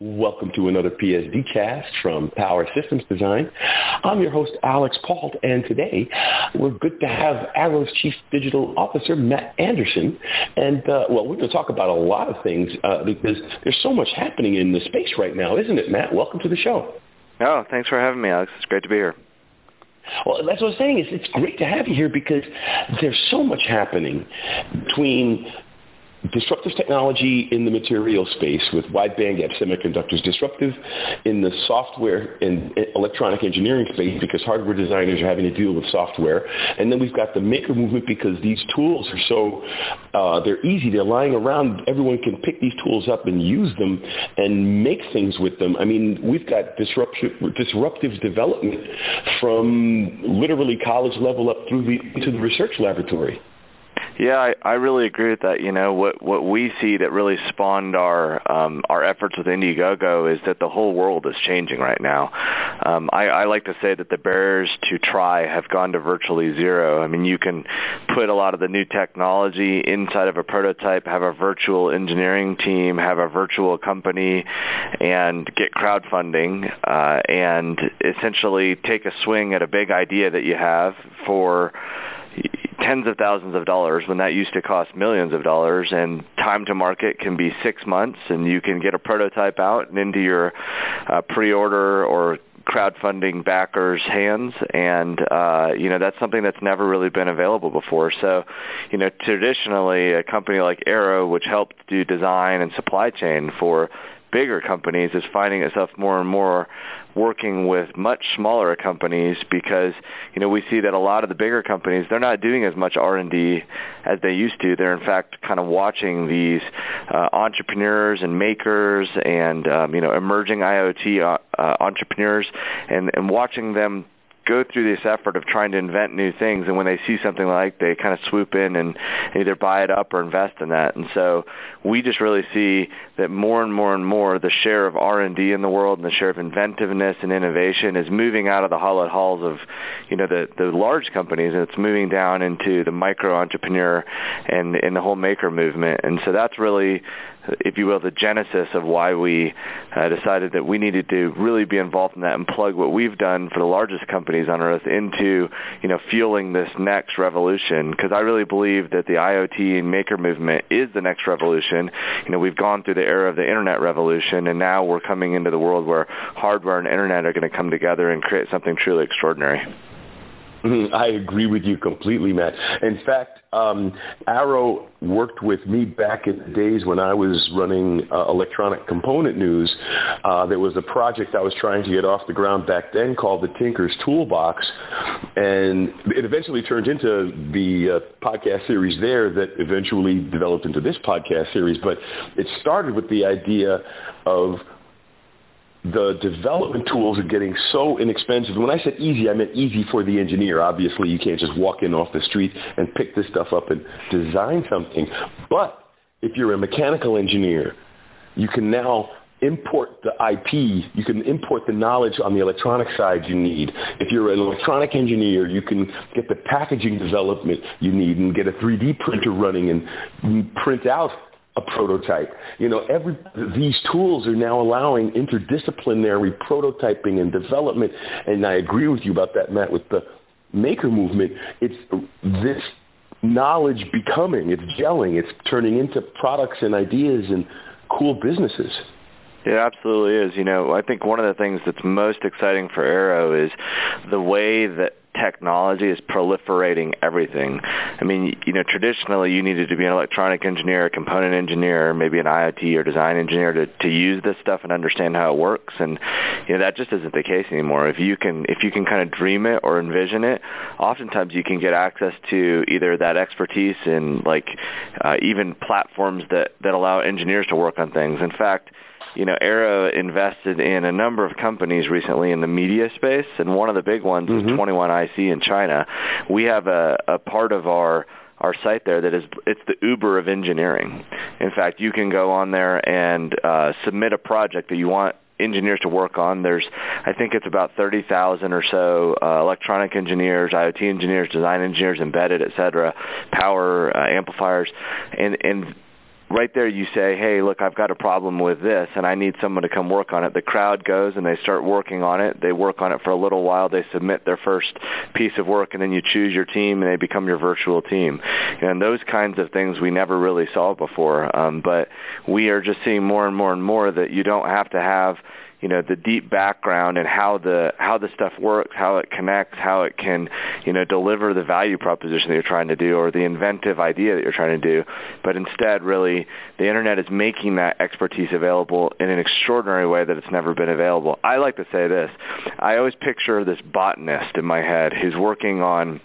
Welcome to another PSD cast from Power Systems Design. I'm your host, Alix Paultre, and today we're good to have Arrow's Chief Digital Officer, Matt Anderson. And, uh, well, we're going to talk about a lot of things uh, because there's so much happening in the space right now, isn't it, Matt? Welcome to the show. Oh, thanks for having me, Alex. It's great to be here. Well, that's what I'm saying. It's, it's great to have you here because there's so much happening between disruptive technology in the material space with wide bandgap semiconductors, disruptive in the software and electronic engineering space because hardware designers are having to deal with software. And then we've got the maker movement because these tools are so, uh, they're easy, they're lying around. Everyone can pick these tools up and use them and make things with them. I mean, we've got disruptive, disruptive development from literally college level up through the, to the research laboratory. Yeah, I, I really agree with that. You know, what what we see that really spawned our um, our efforts with Indiegogo is that the whole world is changing right now. Um, I, I like to say that the barriers to try have gone to virtually zero. I mean, you can put a lot of the new technology inside of a prototype, have a virtual engineering team, have a virtual company, and get crowdfunding, uh, and essentially take a swing at a big idea that you have for tens of thousands of dollars when that used to cost millions of dollars. And time to market can be six months and you can get a prototype out and into your uh, pre-order or crowdfunding backers hands. And uh you know that's something that's never really been available before. So you know traditionally a company like Arrow which helped do design and supply chain for bigger companies is finding itself more and more working with much smaller companies because you know we see that a lot of the bigger companies they're not doing as much R&D as they used to. They're in fact kind of watching these uh, entrepreneurs and makers and um, you know emerging IoT uh, uh, entrepreneurs and and watching them go through this effort of trying to invent new things and when they see something like they kind of swoop in and either buy it up or invest in that. And so we just really see that more and more and more the share of R&D in the world and the share of inventiveness and innovation is moving out of the hollowed halls of you know the the large companies and it's moving down into the micro entrepreneur and in the whole maker movement. And so that's really if you will, the genesis of why we uh, decided that we needed to really be involved in that and plug what we've done for the largest companies on earth into, you know, fueling this next revolution. Because I really believe that the IoT and maker movement is the next revolution. You know, we've gone through the era of the internet revolution, and now we're coming into the world where hardware and internet are going to come together and create something truly extraordinary. I agree with you completely, Matt. In fact, um, Arrow worked with me back in the days when I was running uh, electronic component news. Uh, there was a project I was trying to get off the ground back then called the Tinker's Toolbox, and it eventually turned into the uh, podcast series there that eventually developed into this podcast series. But it started with the idea of the development tools are getting so inexpensive. When I said easy, I meant easy for the engineer. Obviously, you can't just walk in off the street and pick this stuff up and design something. But if you're a mechanical engineer, you can now import the IP. You can import the knowledge on the electronic side you need. If you're an electronic engineer, you can get the packaging development you need and get a 3D printer running and print out a prototype. You know, every these tools are now allowing interdisciplinary prototyping and development. And I agree with you about that, Matt, with the maker movement. It's this knowledge becoming, it's gelling, it's turning into products and ideas and cool businesses. It absolutely is. You know, I think one of the things that's most exciting for Arrow is the way that technology is proliferating everything. I mean, you know, traditionally you needed to be an electronic engineer, a component engineer, maybe an IoT or design engineer to, to use this stuff and understand how it works. And you know, that just isn't the case anymore. If you can if you can kind of dream it or envision it, oftentimes you can get access to either that expertise in like uh, even platforms that that allow engineers to work on things. In fact, you know, Arrow invested in a number of companies recently in the media space, and one of the big ones mm-hmm. is 21IC in China. We have a, a part of our our site there that is it's the Uber of engineering. In fact, you can go on there and uh, submit a project that you want engineers to work on. There's, I think it's about 30,000 or so uh, electronic engineers, IoT engineers, design engineers, embedded, et cetera, power uh, amplifiers, and and right there you say, hey, look, I've got a problem with this, and I need someone to come work on it. The crowd goes and they start working on it. They work on it for a little while. They submit their first piece of work, and then you choose your team, and they become your virtual team. And those kinds of things we never really saw before. Um, but we are just seeing more and more and more that you don't have to have you know the deep background and how the how the stuff works, how it connects, how it can you know deliver the value proposition that you're trying to do or the inventive idea that you're trying to do. But instead, really, the internet is making that expertise available in an extraordinary way that it's never been available. I like to say this: I always picture this botanist in my head who's working on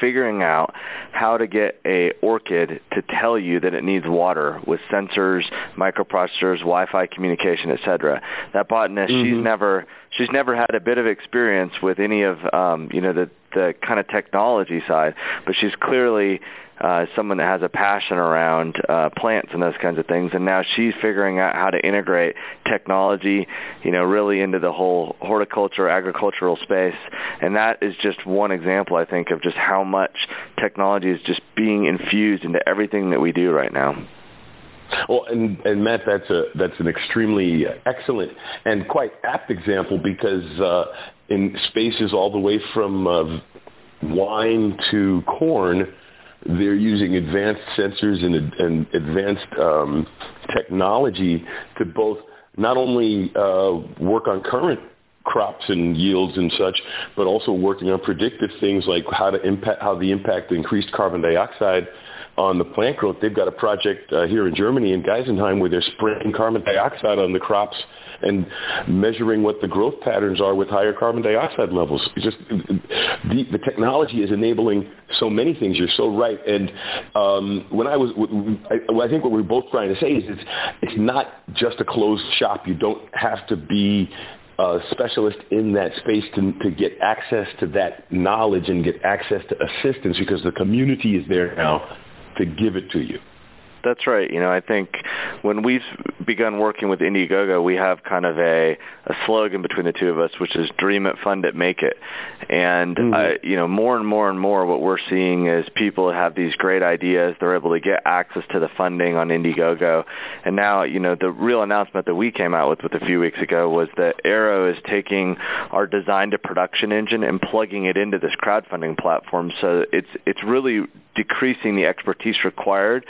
figuring out how to get a orchid to tell you that it needs water with sensors, microprocessors, Wi-Fi communication, etc. That botanist, mm-hmm. she's never she's never had a bit of experience with any of um, you know the the kind of technology side, but she's clearly uh, someone that has a passion around uh, plants and those kinds of things. And now she's figuring out how to integrate technology, you know, really into the whole horticulture, agricultural space. And that is just one example, I think, of just how much technology is just being infused into everything that we do right now. Well, and, and Matt, that's a that's an extremely excellent and quite apt example because uh, in spaces all the way from uh, wine to corn, they're using advanced sensors and, and advanced um, technology to both not only uh, work on current crops and yields and such, but also working on predictive things like how to impact how the impact increased carbon dioxide on the plant growth. They've got a project uh, here in Germany in Geisenheim where they're spraying carbon dioxide on the crops and measuring what the growth patterns are with higher carbon dioxide levels. It's just the, the technology is enabling so many things. You're so right. And um, when I was, I, I think what we're both trying to say is it's, it's not just a closed shop. You don't have to be a specialist in that space to, to get access to that knowledge and get access to assistance because the community is there now to give it to you. That's right. You know, I think when we've begun working with Indiegogo, we have kind of a, a slogan between the two of us, which is "Dream it, fund it, make it." And mm-hmm. uh, you know, more and more and more, what we're seeing is people have these great ideas. They're able to get access to the funding on Indiegogo, and now you know the real announcement that we came out with with a few weeks ago was that Arrow is taking our design to production engine and plugging it into this crowdfunding platform. So it's it's really decreasing the expertise required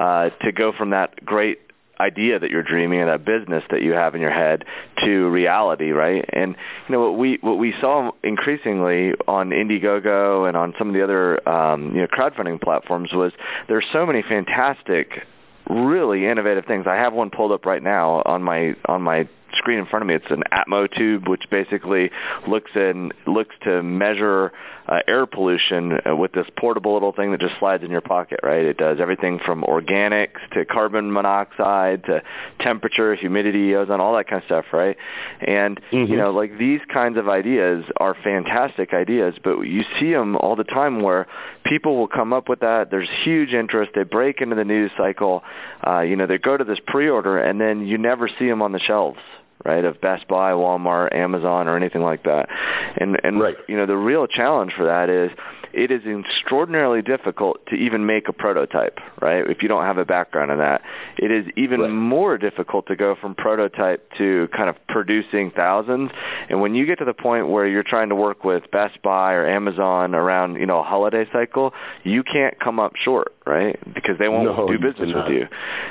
uh, to go from that great idea that you're dreaming and that business that you have in your head to reality, right? And you know what we what we saw increasingly on Indiegogo and on some of the other um, you know crowdfunding platforms was there's so many fantastic, really innovative things. I have one pulled up right now on my on my screen in front of me. It's an Atmotube, which basically looks in looks to measure uh, air pollution uh, with this portable little thing that just slides in your pocket. Right? It does everything from organics to carbon monoxide to temperature, humidity, ozone, all that kind of stuff. Right? And mm-hmm. you know, like these kinds of ideas are fantastic ideas, but you see them all the time where people will come up with that. There's huge interest. They break into the news cycle. Uh, you know, they go to this pre-order, and then you never see them on the shelves right, of Best Buy, Walmart, Amazon, or anything like that. And and right. you know the real challenge for that is it is extraordinarily difficult to even make a prototype, right? If you don't have a background in that, it is even right. more difficult to go from prototype to kind of producing thousands. And when you get to the point where you're trying to work with Best Buy or Amazon around, you know, a holiday cycle, you can't come up short, right? Because they won't no, do business with you.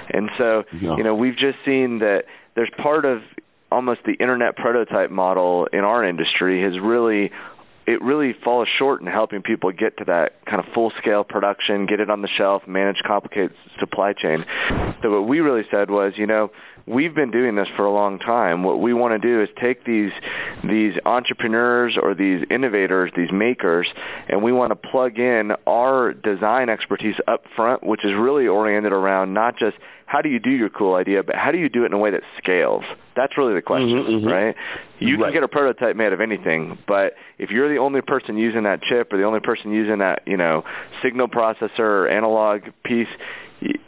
And so, no. you know, we've just seen that there's part of almost the internet prototype model in our industry has really it really falls short in helping people get to that kind of full-scale production, get it on the shelf, manage complicated supply chain. So what we really said was, you know, we've been doing this for a long time. What we want to do is take these these entrepreneurs or these innovators, these makers, and we want to plug in our design expertise up front, which is really oriented around not just how do you do your cool idea, but how do you do it in a way that scales? That's really the question, mm-hmm, mm-hmm. right? You right. can get a prototype made of anything, but if you're the only person using that chip or the only person using that, you know, signal processor or analog piece,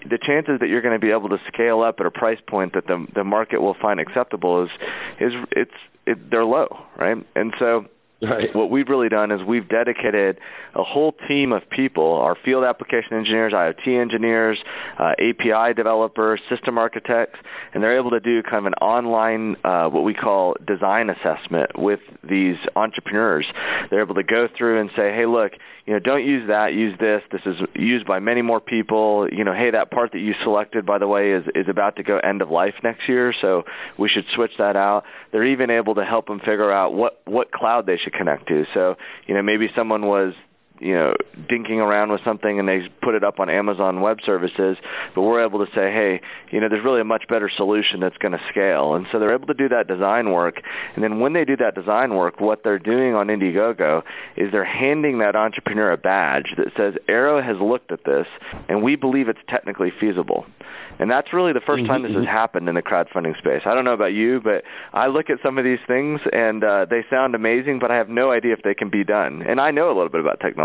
the chances that you're going to be able to scale up at a price point that the the market will find acceptable is is it's it, they're low, right? And so Right. What we've really done is we've dedicated a whole team of people, our field application engineers, IoT engineers, uh, API developers, system architects, and they're able to do kind of an online, uh, what we call design assessment with these entrepreneurs. They're able to go through and say, hey, look, you know, don't use that, use this. This is used by many more people. You know, hey, that part that you selected, by the way, is, is about to go end of life next year, so we should switch that out. They're even able to help them figure out what, what cloud they should connect to. So, you know, maybe someone was you know dinking around with something and they put it up on Amazon Web Services, but we're able to say, hey, you know, there's really a much better solution that's going to scale, and so they're able to do that design work. And then when they do that design work, what they're doing on Indiegogo is they're handing that entrepreneur a badge that says Arrow has looked at this and we believe it's technically feasible. And that's really the 1st mm-hmm. time this has mm-hmm. happened in the crowdfunding space. I don't know about you, but I look at some of these things and uh, they sound amazing, but I have no idea if they can be done. And I know a little bit about technology.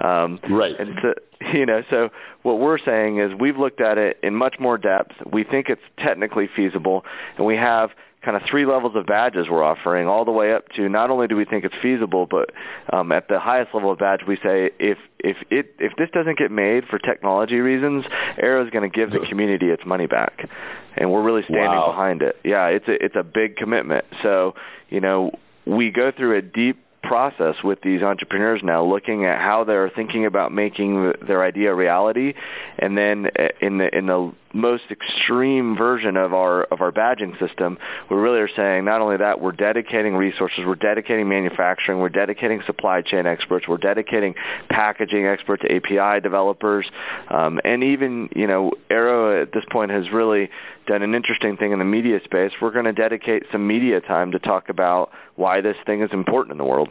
Um, right. And so, you know, so what we're saying is we've looked at it in much more depth. We think it's technically feasible, and we have kind of three levels of badges we're offering, all the way up to not only do we think it's feasible, but um, at the highest level of badge, we say if if it if this doesn't get made for technology reasons, Arrow is going to give the community its money back, and we're really standing wow. behind it. Yeah, it's a it's a big commitment. So you know we go through a deep process with these entrepreneurs now, looking at how they're thinking about making their idea a reality, and then uh, in the in the most extreme version of our of our badging system, we really are saying not only that we're dedicating resources, we're dedicating manufacturing, we're dedicating supply chain experts, we're dedicating packaging experts, API developers, um, and even you know Arrow at this point has really done an interesting thing in the media space. We're going to dedicate some media time to talk about why this thing is important in the world.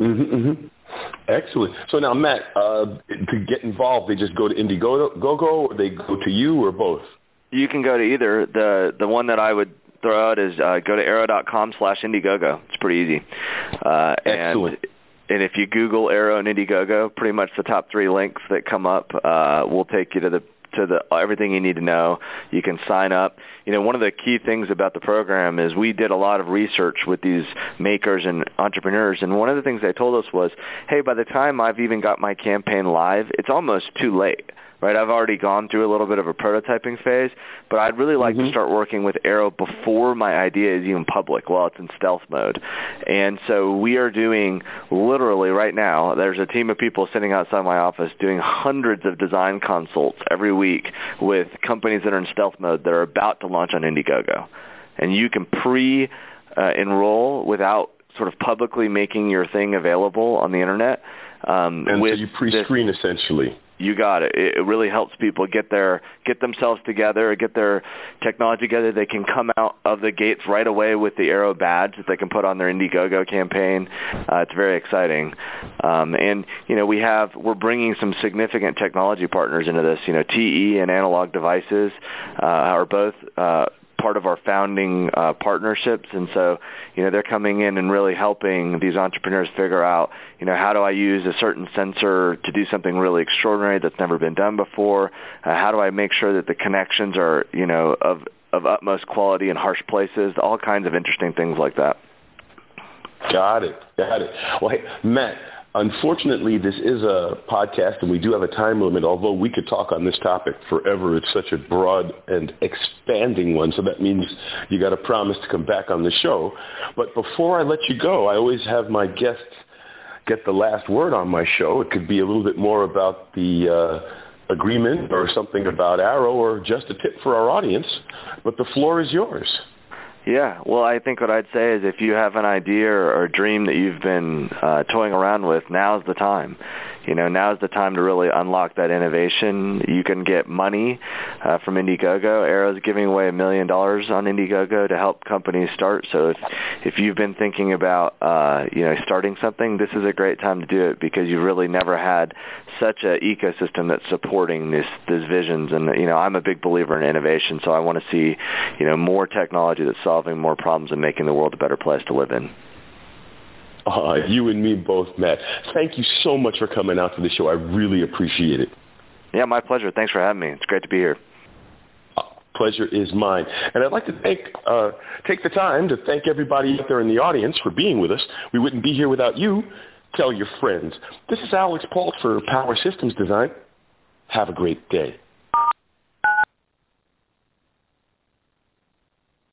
Mm-hmm, mm-hmm. Excellent. So now, Matt, uh, to get involved, they just go to Indiegogo, or they go to you, or both? You can go to either. The the one that I would throw out is uh, go to arrow.com slash Indiegogo. It's pretty easy. Uh, Excellent. And, and if you Google Arrow and Indiegogo, pretty much the top three links that come up uh, will take you to the to the everything you need to know. You can sign up. You know, one of the key things about the program is we did a lot of research with these makers and entrepreneurs, and one of the things they told us was, hey, by the time I've even got my campaign live, it's almost too late right? I've already gone through a little bit of a prototyping phase, but I'd really like mm-hmm. to start working with Arrow before my idea is even public while it's in stealth mode. And so we are doing literally right now, there's a team of people sitting outside my office doing hundreds of design consults every week with companies that are in stealth mode that are about to launch on Indiegogo. And you can pre uh, enroll without sort of publicly making your thing available on the internet. Um, and so you pre-screen this, essentially. You got it. It really helps people get their get themselves together, get their technology together. They can come out of the gates right away with the Arrow badge that they can put on their Indiegogo campaign. Uh, it's very exciting, um, and you know we have we're bringing some significant technology partners into this. You know, TE and Analog Devices uh, are both uh, part of our founding uh, partnerships, and so you know they're coming in and really helping these entrepreneurs figure out you know how do I use a certain sensor to do something really extraordinary that's never been done before? Uh, how do I make sure that the connections are you know of of utmost quality in harsh places? All kinds of interesting things like that. Got it. Got it. Well, hey, Matt, Unfortunately, this is a podcast and we do have a time limit, although we could talk on this topic forever. It's such a broad and expanding one, so that means you got to promise to come back on the show. But before I let you go, I always have my guests get the last word on my show. It could be a little bit more about the uh, agreement or something about Arrow or just a tip for our audience, but the floor is yours. Yeah, well, I think what I'd say is if you have an idea or a dream that you've been uh, toying around with, now's the time you know, now's the time to really unlock that innovation. You can get money uh, from Indiegogo. Arrow's giving away a million dollars on Indiegogo to help companies start. So if if you've been thinking about uh, you know starting something, this is a great time to do it because you've really never had such an ecosystem that's supporting this these visions. And you know, I'm a big believer in innovation, so I want to see you know more technology that's solving more problems and making the world a better place to live in. Uh, you and me both, Matt. Thank you so much for coming out to the show. I really appreciate it. Yeah, my pleasure. Thanks for having me. It's great to be here. Uh, pleasure is mine. And I'd like to thank, uh, take the time to thank everybody out there in the audience for being with us. We wouldn't be here without you. Tell your friends. This is Alix Paultre for Power Systems Design. Have a great day.